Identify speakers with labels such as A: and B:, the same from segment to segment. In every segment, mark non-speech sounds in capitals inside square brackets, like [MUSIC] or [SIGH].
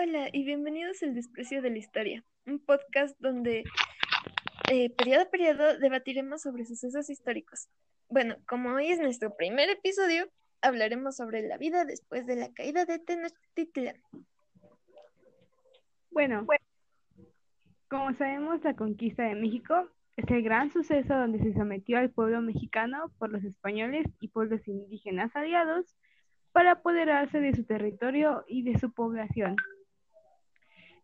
A: Hola y bienvenidos al Desprecio de la Historia, un podcast donde eh, periodo a periodo debatiremos sobre sucesos históricos. Bueno, como hoy es nuestro primer episodio, hablaremos sobre la vida después de la caída de Tenochtitlan.
B: Bueno, como sabemos, la conquista de México es el gran suceso donde se sometió al pueblo mexicano por los españoles y pueblos indígenas aliados para apoderarse de su territorio y de su población.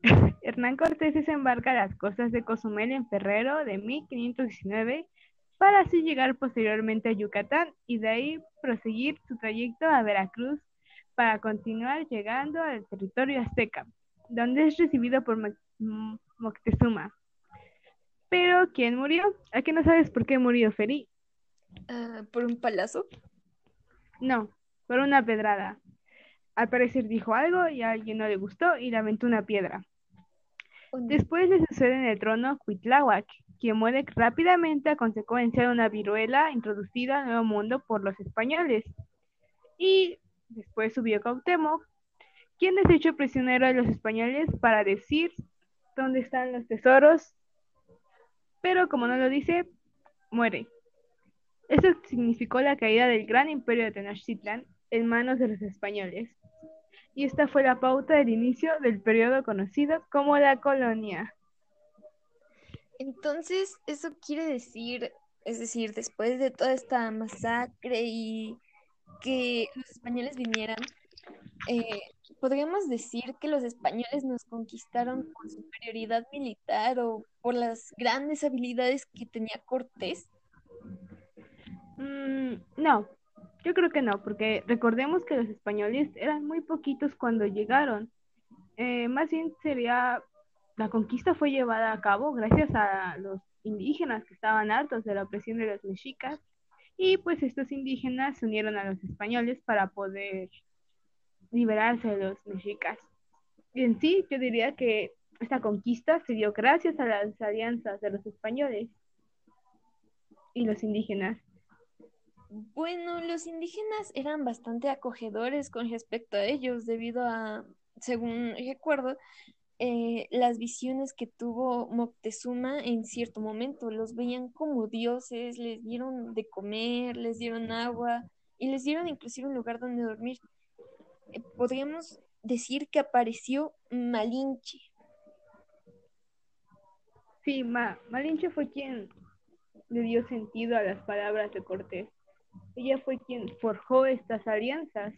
B: [LAUGHS] Hernán Cortés desembarca a las costas de Cozumel en febrero de 1519 para así llegar posteriormente a Yucatán y de ahí proseguir su trayecto a Veracruz para continuar llegando al territorio azteca, donde es recibido por Moctezuma. Pero, ¿quién murió? ¿A qué no sabes por qué murió Feri?
A: Ah, ¿Por un palazo?
B: No, por una pedrada. Al parecer dijo algo y a alguien no le gustó y le aventó una piedra. Después le sucede en el trono Cuitláhuac, quien muere rápidamente a consecuencia de una viruela introducida al Nuevo Mundo por los españoles. Y después subió Cuauhtémoc, quien es hecho prisionero de los españoles para decir dónde están los tesoros, pero como no lo dice, muere. Eso significó la caída del gran imperio de Tenochtitlan en manos de los españoles. Y esta fue la pauta del inicio del periodo conocido como la colonia.
A: Entonces, eso quiere decir, es decir, después de toda esta masacre y que los españoles vinieran, eh, podríamos decir que los españoles nos conquistaron con superioridad militar o por las grandes habilidades que tenía Cortés.
B: Mm, no, yo creo que no, porque recordemos que los españoles eran muy poquitos cuando llegaron. Eh, más bien sería, la conquista fue llevada a cabo gracias a los indígenas que estaban hartos de la opresión de los mexicas y pues estos indígenas se unieron a los españoles para poder liberarse de los mexicas. Y en sí, yo diría que esta conquista se dio gracias a las alianzas de los españoles y los indígenas.
A: Bueno, los indígenas eran bastante acogedores con respecto a ellos, debido a, según recuerdo, eh, las visiones que tuvo Moctezuma en cierto momento. Los veían como dioses, les dieron de comer, les dieron agua y les dieron inclusive un lugar donde dormir. Eh, podríamos decir que apareció Malinche.
B: Sí, Malinche fue quien le dio sentido a las palabras de Cortés. Ella fue quien forjó estas alianzas.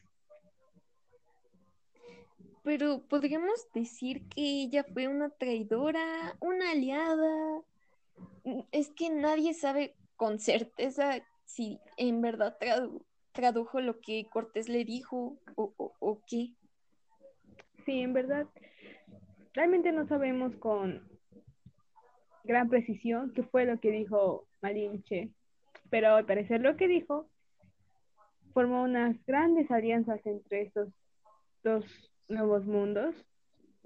A: Pero podríamos decir que ella fue una traidora, una aliada. Es que nadie sabe con certeza si en verdad tradujo lo que Cortés le dijo o, o qué.
B: Sí, en verdad. Realmente no sabemos con gran precisión qué fue lo que dijo Malinche pero al parecer lo que dijo formó unas grandes alianzas entre estos dos nuevos mundos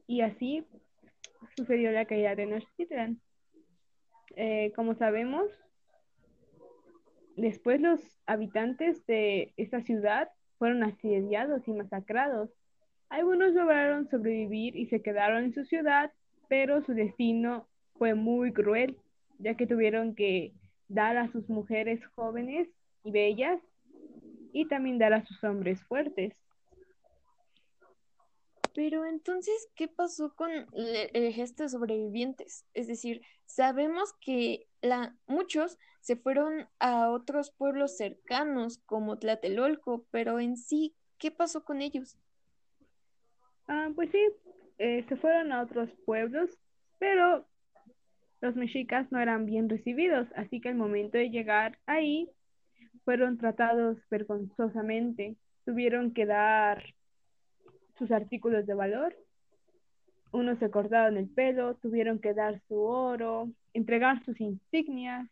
B: y así sucedió la caída de Tenochtitlan. Eh, como sabemos, después los habitantes de esta ciudad fueron asediados y masacrados. Algunos lograron sobrevivir y se quedaron en su ciudad, pero su destino fue muy cruel, ya que tuvieron que dar a sus mujeres jóvenes y bellas y también dar a sus hombres fuertes.
A: Pero entonces, ¿qué pasó con el gesto de sobrevivientes? Es decir, sabemos que la, muchos se fueron a otros pueblos cercanos como Tlatelolco, pero en sí, ¿qué pasó con ellos?
B: Ah, pues sí, eh, se fueron a otros pueblos, pero los mexicas no eran bien recibidos, así que al momento de llegar ahí fueron tratados vergonzosamente. Tuvieron que dar sus artículos de valor. Unos se cortaron el pelo, tuvieron que dar su oro, entregar sus insignias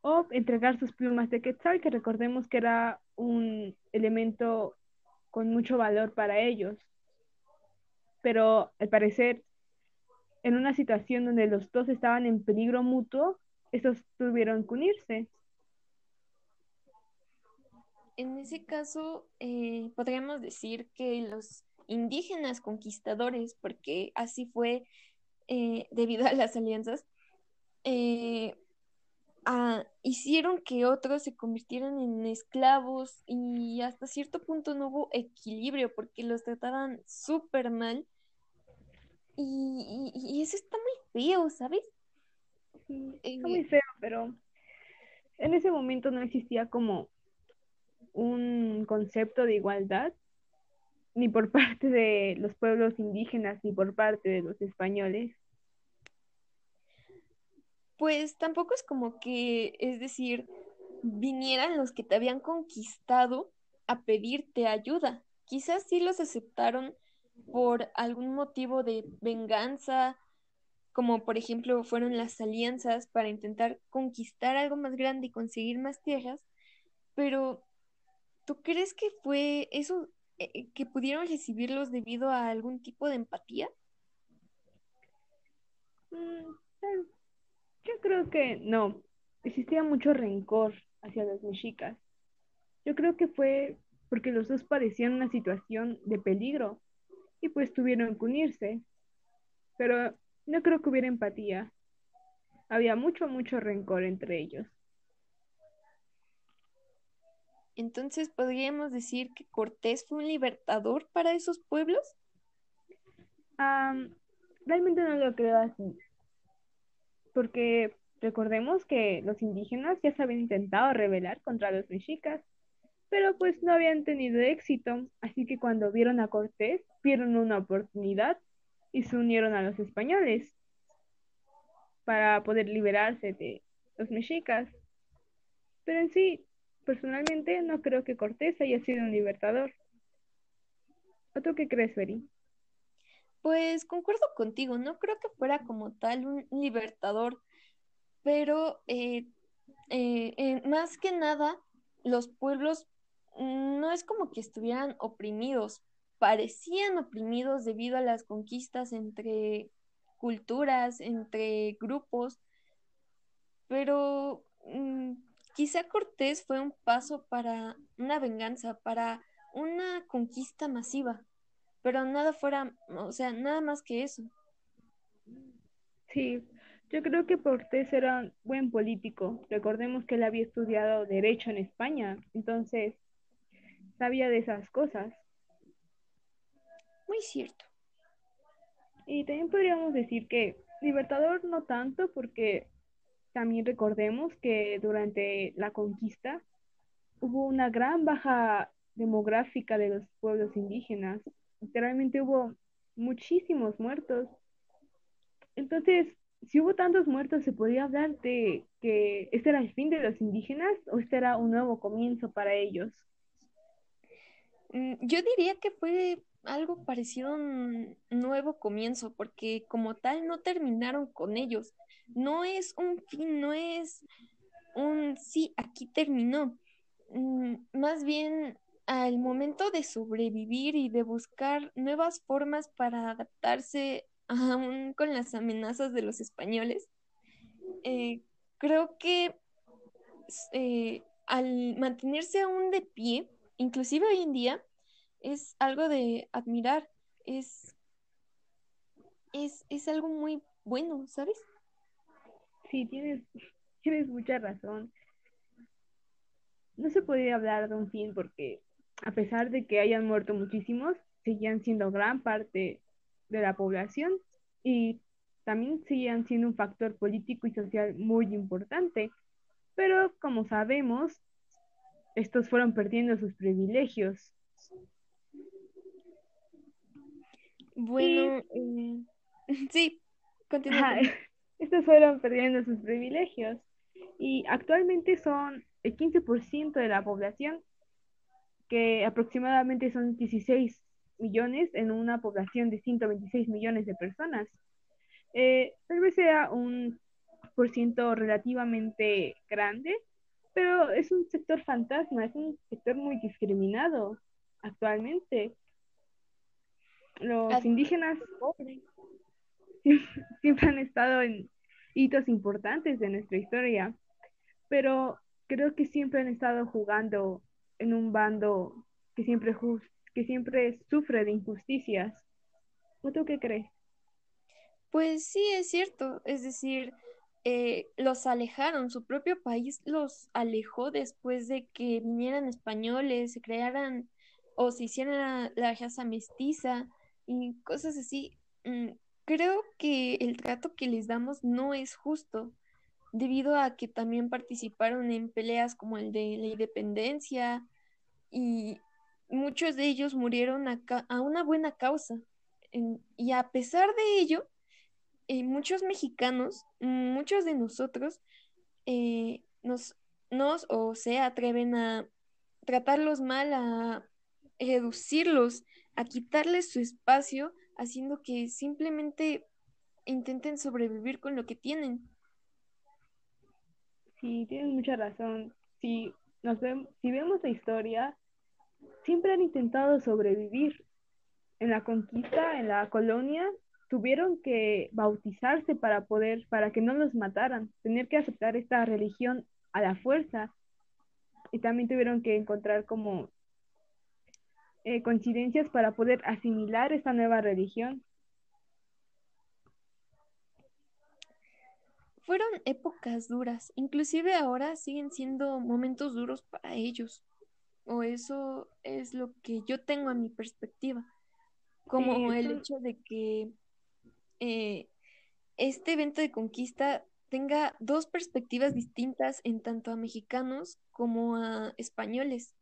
B: o entregar sus plumas de quetzal, que recordemos que era un elemento con mucho valor para ellos. Pero al parecer en una situación donde los dos estaban en peligro mutuo, estos tuvieron que unirse.
A: En ese caso, eh, podríamos decir que los indígenas conquistadores, porque así fue eh, [LAUGHS] debido a las alianzas, eh, hicieron que otros se convirtieran en esclavos y hasta cierto punto no hubo equilibrio porque los trataban súper mal. Y, eso está muy feo, ¿sabes?
B: está muy feo, pero en ese momento no existía como un concepto de igualdad, ni por [LAUGHS] parte de los pueblos indígenas, ni por parte de los españoles.
A: Pues tampoco es como que, es decir, vinieran los que te habían conquistado a pedirte ayuda. Quizás sí los aceptaron por algún motivo de venganza, como por ejemplo fueron las alianzas para intentar conquistar algo más grande y conseguir más tierras, pero ¿tú crees que fue eso eh, que pudieron recibirlos debido a algún tipo de empatía?
B: Mm, yo creo que no, existía mucho rencor hacia los mexicas. Yo creo que fue porque los dos parecían una situación de peligro y pues tuvieron que unirse. Pero no creo que hubiera empatía. Había mucho, mucho rencor entre ellos.
A: Entonces, ¿podríamos decir que Cortés fue un libertador para esos pueblos?
B: realmente no lo creo así. Porque recordemos que los indígenas ya se habían intentado rebelar contra los mexicas, pero pues no habían tenido éxito. Así que cuando vieron a Cortés, vieron una oportunidad y se unieron a los españoles para poder liberarse de los mexicas. Pero en sí, personalmente no creo que Cortés haya sido un libertador. ¿O tú qué crees, Feri?
A: Pues concuerdo contigo, no creo que fuera como tal un libertador, pero eh, eh, más que nada, los pueblos no es como que estuvieran oprimidos, parecían oprimidos debido a las conquistas entre culturas, entre grupos, pero mm, quizá Cortés fue un paso para una venganza, para una conquista masiva, pero nada fuera, o sea, nada más que eso.
B: Sí, yo creo que Cortés era un buen político. Recordemos que él había estudiado Derecho en España, entonces sabía de esas cosas.
A: Muy cierto.
B: Y también podríamos decir que Libertador no tanto, porque también recordemos que durante la conquista hubo una gran baja demográfica de los pueblos indígenas. Literalmente hubo muchísimos muertos. Entonces, si hubo tantos muertos, ¿se podría hablar de que este era el fin de los indígenas o este era un nuevo comienzo para ellos?
A: Mm, yo diría que fue algo parecido a un nuevo comienzo, porque como tal no terminaron con ellos. No es un fin, no es un sí, aquí terminó. Mm, más bien al momento de sobrevivir y de buscar nuevas formas para adaptarse aún con las amenazas de los españoles, eh, creo que eh, al mantenerse aún de pie, inclusive hoy en día, es algo de admirar, es, es, es algo muy bueno, ¿sabes?
B: Sí, tienes, [LAUGHS] tienes mucha razón. No se podría hablar de un fin porque a pesar de que hayan muerto muchísimos, seguían siendo gran parte de la población y también seguían siendo un factor político y social muy importante. Pero como sabemos, estos fueron perdiendo sus privilegios
A: Bueno, eh, [LAUGHS] sí, continúa. [LAUGHS]
B: Estos fueron perdiendo sus privilegios y actualmente son el 15% de la población, que aproximadamente son 16 millones en una población de 126 millones de personas. Eh, tal vez sea un por ciento relativamente grande, pero es un sector fantasma, es un sector muy discriminado actualmente los indígenas [LAUGHS] siempre han estado en hitos importantes de nuestra historia, pero creo que siempre han estado jugando en un bando que siempre que siempre sufre de injusticias. ¿O tú qué crees?
A: Pues sí, es cierto. Es decir, eh, los alejaron, su propio país los alejó después de que vinieran españoles, se crearan o se hiciera la, raza mestiza y cosas así. Mm, creo que el trato que les damos no es justo, debido a que también participaron en peleas como el de la independencia y muchos de ellos murieron a, a una buena causa. y a pesar de ello, eh, muchos mexicanos, muchos de nosotros, eh, nos, nos o se atreven a tratarlos mal, a reducirlos, a quitarles su espacio, haciendo que simplemente intenten sobrevivir con lo que tienen.
B: Sí, tienes mucha razón. Si, nos vemos, si vemos la historia, siempre han intentado sobrevivir. En la conquista, en la colonia, tuvieron que bautizarse para poder, para que no los mataran, tener que aceptar esta religión a la fuerza. Y también tuvieron que encontrar como eh, coincidencias para poder asimilar esta nueva religión.
A: Fueron épocas duras, inclusive ahora siguen siendo momentos duros para ellos, o eso es lo que yo tengo a mi perspectiva, como el hecho de que eh, este evento de conquista tenga dos perspectivas distintas en tanto a mexicanos como a españoles.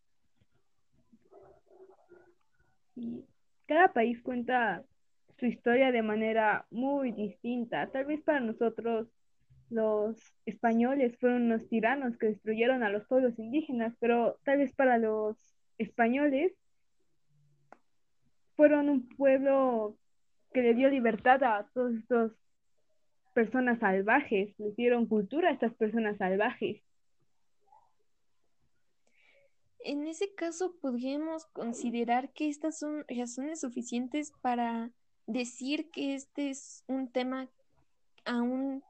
B: Cada país cuenta su historia de manera muy distinta. Tal vez para nosotros los españoles fueron unos tiranos que destruyeron a los pueblos indígenas, pero tal vez para los españoles fueron un pueblo que le dio libertad a todas estas personas salvajes, le dieron cultura a estas personas salvajes.
A: En ese caso, podríamos considerar que estas son razones suficientes para decir que este es un tema aún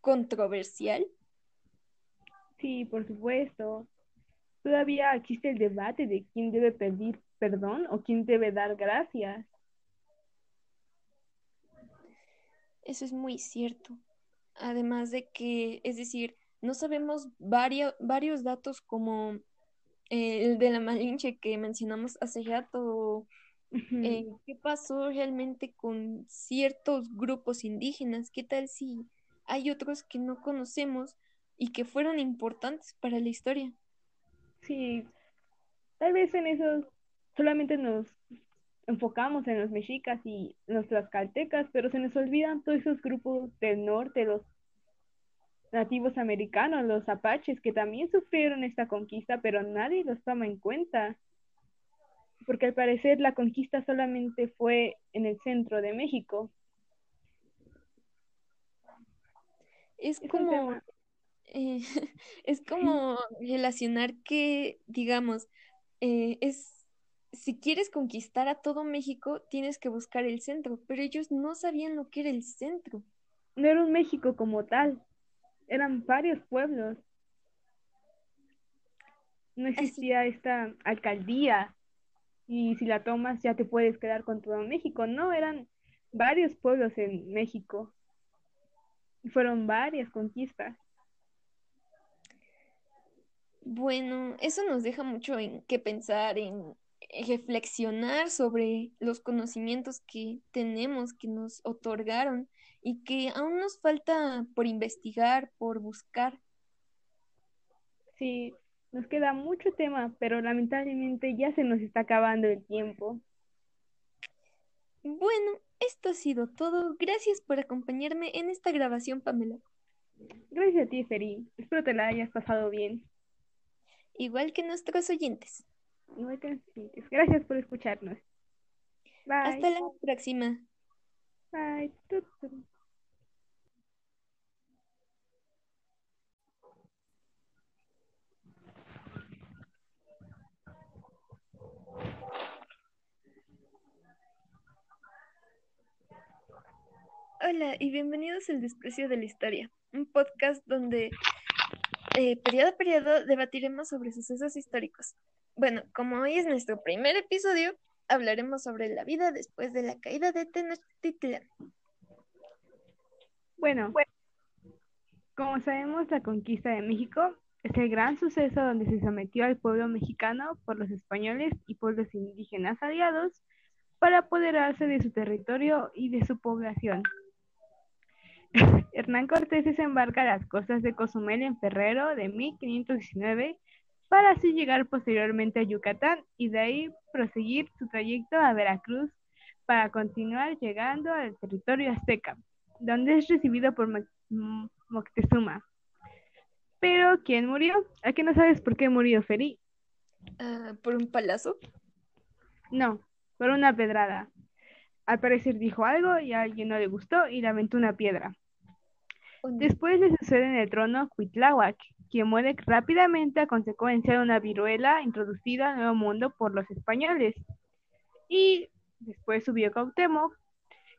A: controversial?
B: Sí, por supuesto. Todavía existe el debate de quién debe pedir perdón o quién debe dar gracias.
A: Eso es muy cierto. Además de que, es decir, no sabemos varios, varios datos como eh, el de la Malinche que mencionamos hace rato, eh, qué pasó realmente con ciertos grupos indígenas, qué tal si hay otros que no conocemos y que fueron importantes para la historia.
B: Sí, tal vez en eso solamente nos enfocamos en los mexicas y los tlaxcaltecas, pero se nos olvidan todos esos grupos del norte, los nativos americanos, los apaches, que también sufrieron esta conquista, pero nadie los toma en cuenta. Porque al parecer la conquista solamente fue en el centro de México.
A: Es, como, eh, [LAUGHS] es como relacionar que, digamos, eh, es, si quieres conquistar a todo México, tienes que buscar el centro, pero ellos no sabían lo que era el centro.
B: No era un México como tal, eran varios pueblos. No existía esta alcaldía y si la tomas ya te puedes quedar con todo México. No, eran varios pueblos en México. Fueron varias conquistas.
A: Bueno, eso nos deja mucho en qué pensar, en reflexionar sobre los conocimientos que tenemos, que nos otorgaron y que aún nos falta por investigar, por buscar.
B: Sí, nos queda mucho tema, pero lamentablemente ya se nos está acabando el tiempo.
A: Bueno, esto ha sido todo. Gracias por acompañarme en esta grabación, Pamela.
B: Gracias a ti, Feri. Espero te la hayas pasado bien.
A: Igual que nuestros oyentes.
B: Igual que nuestros oyentes. Gracias por escucharnos.
A: Bye. Hasta la próxima.
B: Bye.
A: Hola y bienvenidos al Desprecio de la Historia, un podcast donde eh, periodo a periodo debatiremos sobre sucesos históricos. Bueno, como hoy es nuestro primer episodio, hablaremos sobre la vida después de la caída de Tenochtitlan.
B: Bueno, como sabemos, la conquista de México es el gran suceso donde se sometió al pueblo mexicano por los españoles y pueblos indígenas aliados para apoderarse de su territorio y de su población. [LAUGHS] Hernán Cortés desembarca a las costas de Cozumel en febrero de 1519 para así llegar posteriormente a Yucatán y de ahí proseguir su trayecto a Veracruz para continuar llegando al territorio azteca, donde es recibido por Moctezuma. Pero, ¿quién murió? ¿A qué no sabes por qué murió Feri?
A: Ah, ¿Por un palazo?
B: No, por una pedrada. Al parecer dijo algo y a alguien no le gustó y le aventó una piedra. Después le sucede en el trono Cuitláhuac, quien muere rápidamente a consecuencia de una viruela introducida al Nuevo Mundo por los españoles. Y después subió Cuauhtémoc,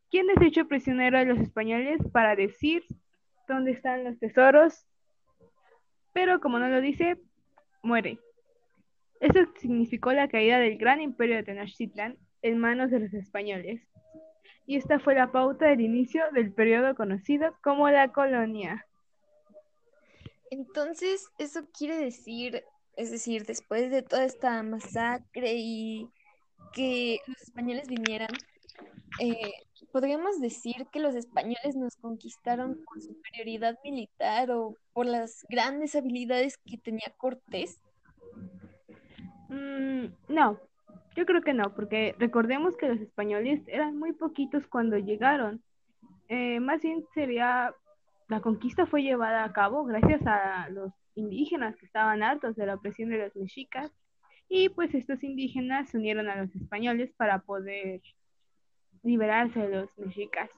B: quien es hecho prisionero de los españoles para decir dónde están los tesoros, pero como no lo dice, muere. Eso significó la caída del gran imperio de Tenochtitlan en manos de los españoles y esta fue la pauta del inicio del periodo conocido como la colonia.
A: Entonces, eso quiere decir, es decir, después de toda esta masacre y que los españoles vinieran, eh, podríamos decir que los españoles nos conquistaron por superioridad militar o por las grandes habilidades que tenía Cortés.
B: Mm, no, yo creo que no, porque recordemos que los españoles eran muy poquitos cuando llegaron. Eh, más bien sería, la conquista fue llevada a cabo gracias a los indígenas que estaban hartos de la opresión de los mexicas y pues estos indígenas se unieron a los españoles para poder liberarse de los mexicas.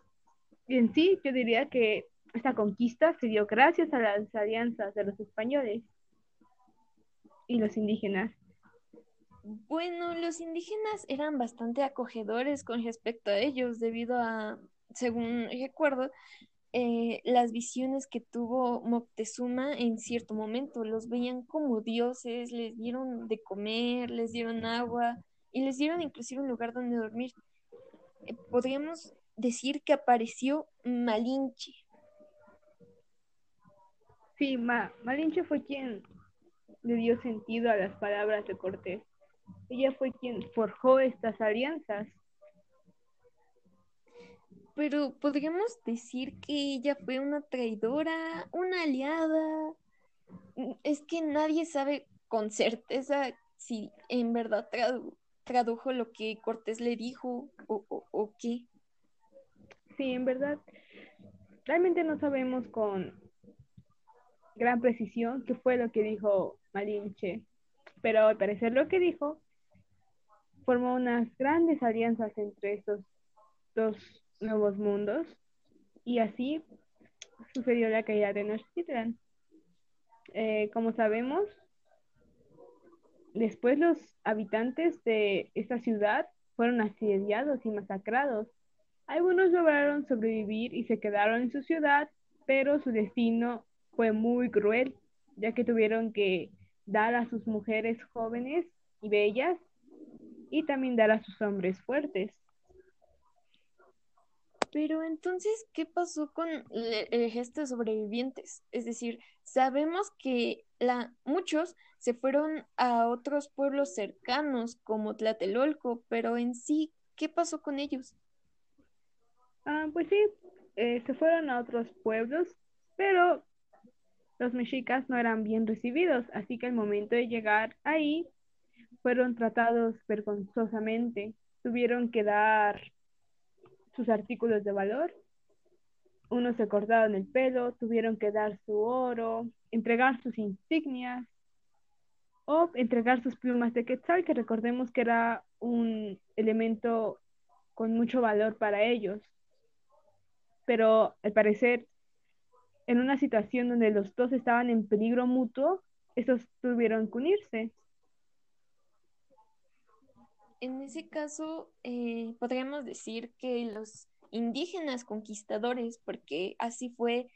B: Y en sí, yo diría que esta conquista se dio gracias a las alianzas de los españoles y los indígenas.
A: Bueno, los indígenas eran bastante acogedores con respecto a ellos, debido a, según recuerdo, eh, las visiones que tuvo Moctezuma en cierto momento. Los veían como dioses, les dieron de comer, les dieron agua y les dieron inclusive un lugar donde dormir. Eh, podríamos decir que apareció Malinche.
B: Sí, Malinche fue quien le dio sentido a las palabras de Cortés. Ella fue quien forjó estas alianzas.
A: Pero podríamos decir que ella fue una traidora, una aliada. Es que nadie sabe con certeza si en verdad tradujo lo que Cortés le dijo o, o qué.
B: Sí, en verdad. Realmente no sabemos con gran precisión qué fue lo que dijo Malinche pero al parecer lo que dijo formó unas grandes alianzas entre estos dos nuevos mundos y así sucedió la caída de Tenochtitlan. Eh, como sabemos, después los habitantes de esta ciudad fueron asediados y masacrados. Algunos lograron sobrevivir y se quedaron en su ciudad, pero su destino fue muy cruel, ya que tuvieron que dar a sus mujeres jóvenes y bellas y también dar a sus hombres fuertes.
A: Pero entonces, ¿qué pasó con el gesto de sobrevivientes? Es decir, sabemos que la, muchos se fueron a otros pueblos cercanos como Tlatelolco, pero en sí, ¿qué pasó con ellos?
B: Ah, pues sí, eh, se fueron a otros pueblos, pero los mexicas no eran bien recibidos, así que al momento de llegar ahí fueron tratados vergonzosamente. Tuvieron que dar sus artículos de valor. Unos se cortaron el pelo, tuvieron que dar su oro, entregar sus insignias o entregar sus plumas de quetzal, que recordemos que era un elemento con mucho valor para ellos. Pero al parecer en una situación donde los dos estaban en peligro mutuo, estos tuvieron que unirse.
A: En ese caso, eh, podríamos decir que los indígenas conquistadores, porque así fue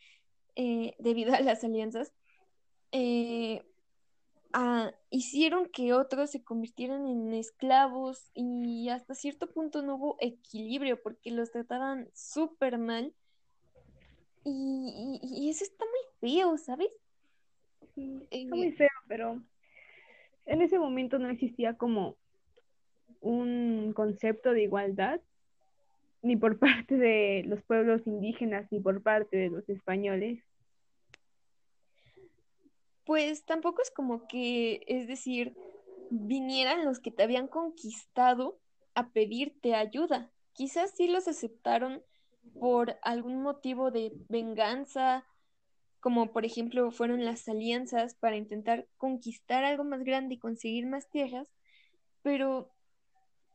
A: eh, [LAUGHS] debido a las alianzas, eh, ah, hicieron que otros se convirtieran en esclavos y hasta cierto punto no hubo equilibrio porque los trataban súper mal. Y, y- y eso está muy feo, ¿sabes?
B: Sí, está muy feo, pero en ese momento no existía como un concepto de igualdad, ni por [LAUGHS] parte de los pueblos indígenas, ni por parte de los españoles.
A: pues tampoco es como que, es decir, vinieran los que te habían conquistado a pedirte ayuda. Quizás sí los aceptaron por algún motivo de venganza, como por ejemplo fueron las alianzas para intentar conquistar algo más grande y conseguir más tierras, pero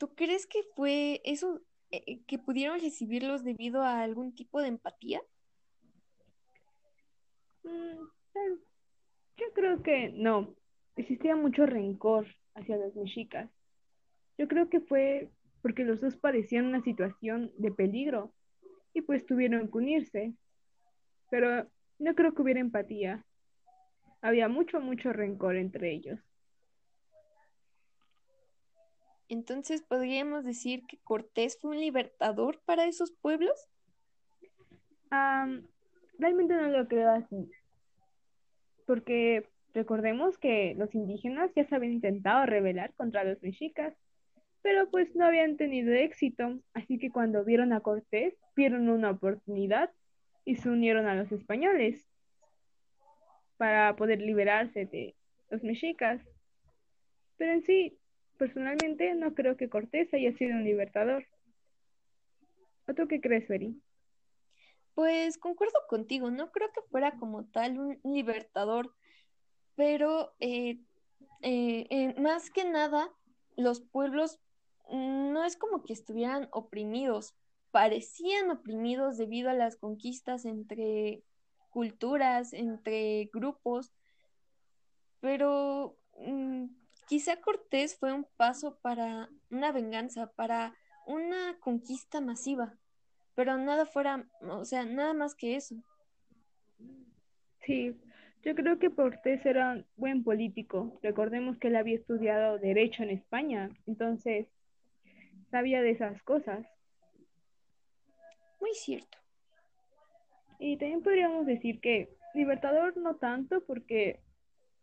A: ¿tú crees que fue eso, eh, eh, que pudieron recibirlos debido a algún tipo de empatía?
B: Mm, tal- yo creo que no, existía mucho rencor hacia los mexicas. Yo creo que fue porque los dos padecían una situación de peligro y pues tuvieron que unirse, pero no creo que hubiera empatía. Había mucho, mucho rencor entre ellos.
A: Entonces podríamos decir que Cortés fue un libertador para esos pueblos.
B: Am, realmente no lo creo así, porque recordemos que los indígenas ya se habían intentado rebelar contra los mexicas, pero pues no habían tenido éxito, así que cuando vieron a Cortés, vieron una oportunidad y se unieron a los españoles para poder liberarse de los mexicas. Pero en sí, personalmente no creo que Cortés haya sido un libertador. ¿O tú qué crees, Feri?
A: Pues concuerdo contigo, no creo que fuera como tal un libertador, pero eh, eh, eh, más que nada, los pueblos mm, no es como que estuvieran oprimidos, parecían oprimidos debido a las conquistas entre culturas, entre grupos, pero mm, quizá Cortés fue un paso para una venganza, para una conquista masiva, pero nada fuera, o sea, nada más que eso.
B: Sí, yo creo que Cortés era un buen político. Recordemos que él había estudiado Derecho en España, entonces sabía de esas cosas.
A: Muy cierto.
B: Y también podríamos decir que Libertador no tanto, porque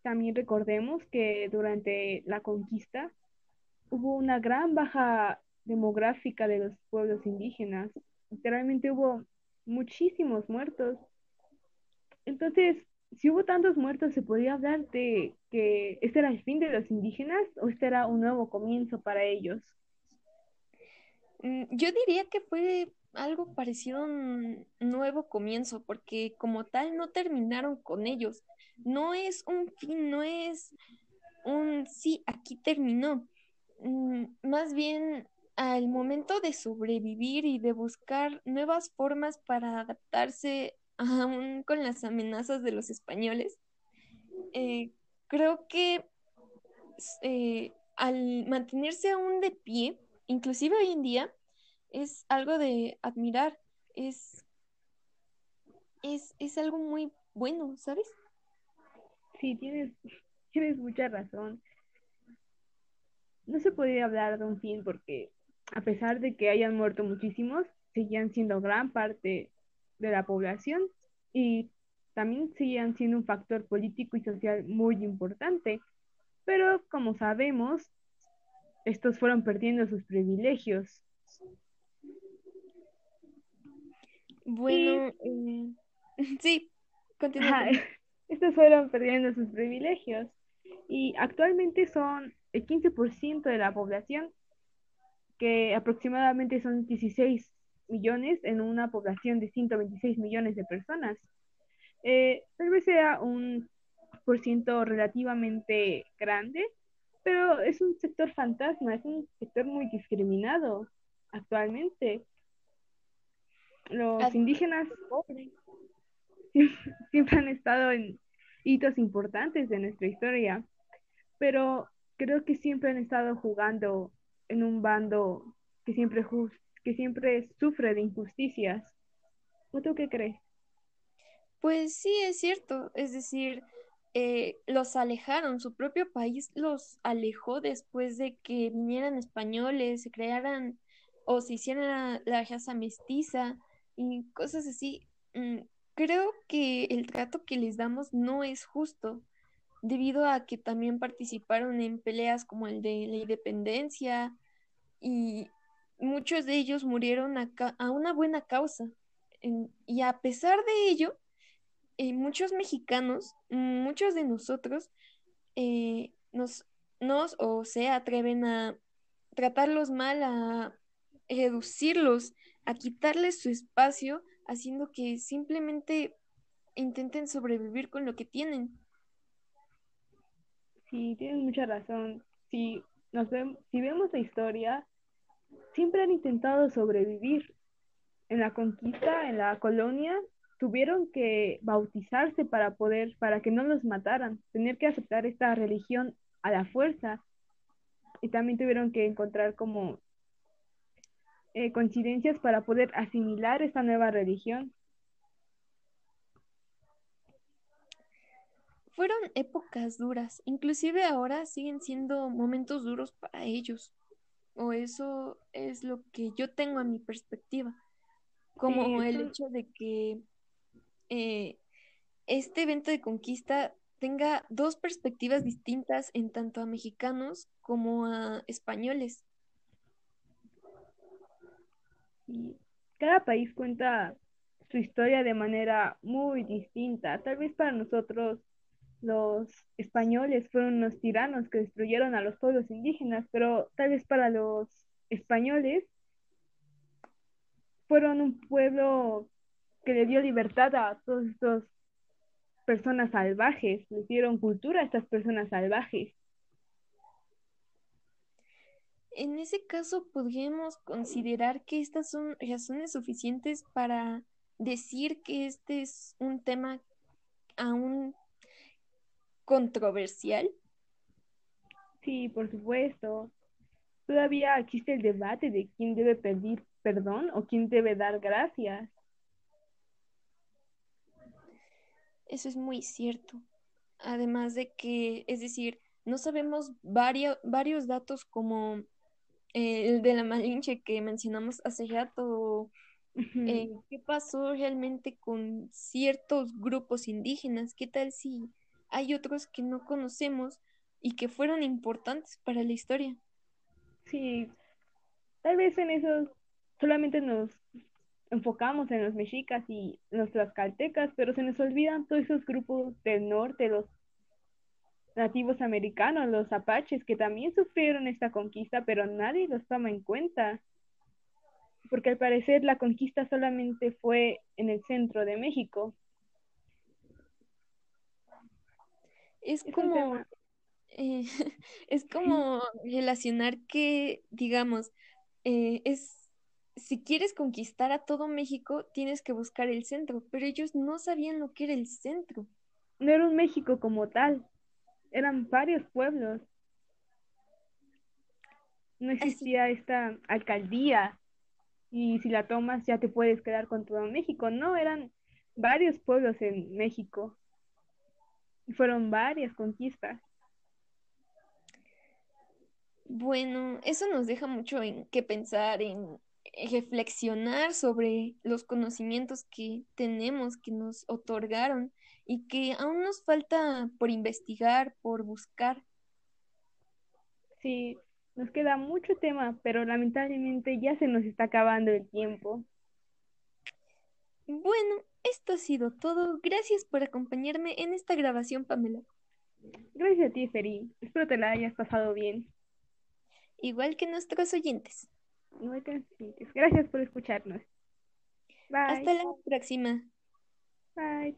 B: también recordemos que durante la conquista hubo una gran baja demográfica de los pueblos indígenas. Literalmente hubo muchísimos muertos. Entonces, si hubo tantos muertos, ¿se podría hablar de que este era el fin de los indígenas o este era un nuevo comienzo para ellos?
A: Mm, Yo diría que fue algo parecido a un nuevo comienzo, porque como tal no terminaron con ellos. No es un fin, no es un sí, aquí terminó. Mm, Más bien al momento de sobrevivir y de buscar nuevas formas para adaptarse aún con las amenazas de los españoles, eh, creo que eh, al mantenerse aún de pie, inclusive hoy en día, es algo de admirar, es, es, es algo muy bueno, ¿sabes?
B: Sí, tienes, [LAUGHS] tienes mucha razón. No se podría hablar de un fin porque a pesar de que hayan muerto muchísimos, seguían siendo gran parte de la población y también seguían siendo un factor político y social muy importante. Pero como sabemos, estos fueron perdiendo sus privilegios. Y
A: Bueno, eh, [LAUGHS] sí, continúa. [LAUGHS]
B: estos fueron perdiendo sus privilegios y actualmente son el 15% de la población, que aproximadamente son 16 millones en una población de 126 millones de personas. Eh, tal vez sea un por ciento relativamente grande, pero es un sector fantasma, es un sector muy discriminado actualmente. Los indígenas siempre, [LAUGHS] siempre han estado en hitos importantes de nuestra historia, pero creo que siempre han estado jugando en un bando que siempre, que siempre sufre de injusticias. ¿O tú qué crees?
A: Pues sí, es cierto, es decir, eh, los alejaron, su propio país los alejó después de que vinieran españoles, se crearan o se hiciera la, raza mestiza y cosas así. Mm, creo que el trato que les damos no es justo, debido a que también participaron en peleas como el de la independencia y muchos de ellos murieron a, a una buena causa. y a pesar de ello, muchos mexicanos, muchos de nosotros, eh, nos, nos o se atreven a tratarlos mal, a reducirlos, a quitarles su espacio, haciendo que simplemente intenten sobrevivir con lo que tienen.
B: Sí, tienes mucha razón. Si, nos si vemos la historia, siempre han intentado sobrevivir. En la conquista, en la colonia, tuvieron que bautizarse para poder, para que no los mataran, tener que aceptar esta religión a la fuerza. Y también tuvieron que encontrar como eh, coincidencias para poder asimilar esta nueva religión.
A: Fueron épocas duras, inclusive ahora siguen siendo momentos duros para ellos, o eso es lo que yo tengo en mi perspectiva, como el hecho de que eh, este evento de conquista tenga dos perspectivas distintas en tanto a mexicanos como a españoles.
B: cada país cuenta su historia de manera muy distinta. Tal vez para nosotros los españoles fueron unos tiranos que destruyeron a los pueblos indígenas, pero tal vez para los españoles fueron un pueblo que le dio libertad a todas estas personas salvajes, le dieron cultura a estas personas salvajes.
A: En ese caso, podríamos considerar que estas son razones suficientes para decir que este es un tema aún controversial.
B: Sí, por supuesto. Todavía existe el debate de quién debe pedir perdón o quién debe dar gracias.
A: Eso es muy cierto. Además de que, es decir, no sabemos varios, varios datos como eh, el de la Malinche que mencionamos hace rato, eh, qué pasó realmente con ciertos grupos indígenas, qué tal si hay otros que no conocemos y que fueron importantes para la historia.
B: Sí, tal vez en eso solamente nos enfocamos en los mexicas y los tlaxcaltecas, pero se nos olvidan todos esos grupos del norte, los nativos americanos, los apaches, que también sufrieron esta conquista, pero nadie los toma en cuenta. Porque al parecer la conquista solamente fue en el centro de México.
A: Es como, eh, [LAUGHS] es como relacionar que, digamos, eh, es si quieres conquistar a todo México, tienes que buscar el centro, pero ellos no sabían lo que era el centro.
B: No era un México como tal, eran varios pueblos. No existía esta alcaldía y si la tomas ya te puedes quedar con todo México. No, eran varios pueblos en México. Y fueron varias conquistas.
A: Bueno, eso nos deja mucho en qué pensar, en reflexionar sobre los conocimientos que tenemos, que nos otorgaron y que aún nos falta por investigar, por buscar.
B: Sí, nos queda mucho tema, pero lamentablemente ya se nos está acabando el tiempo.
A: Bueno, esto ha sido todo. Gracias por acompañarme en esta grabación, Pamela.
B: Gracias a ti, Feri. Espero te la hayas pasado bien.
A: Igual que nuestros oyentes.
B: Gracias por escucharnos.
A: Bye. Hasta la próxima.
B: Bye.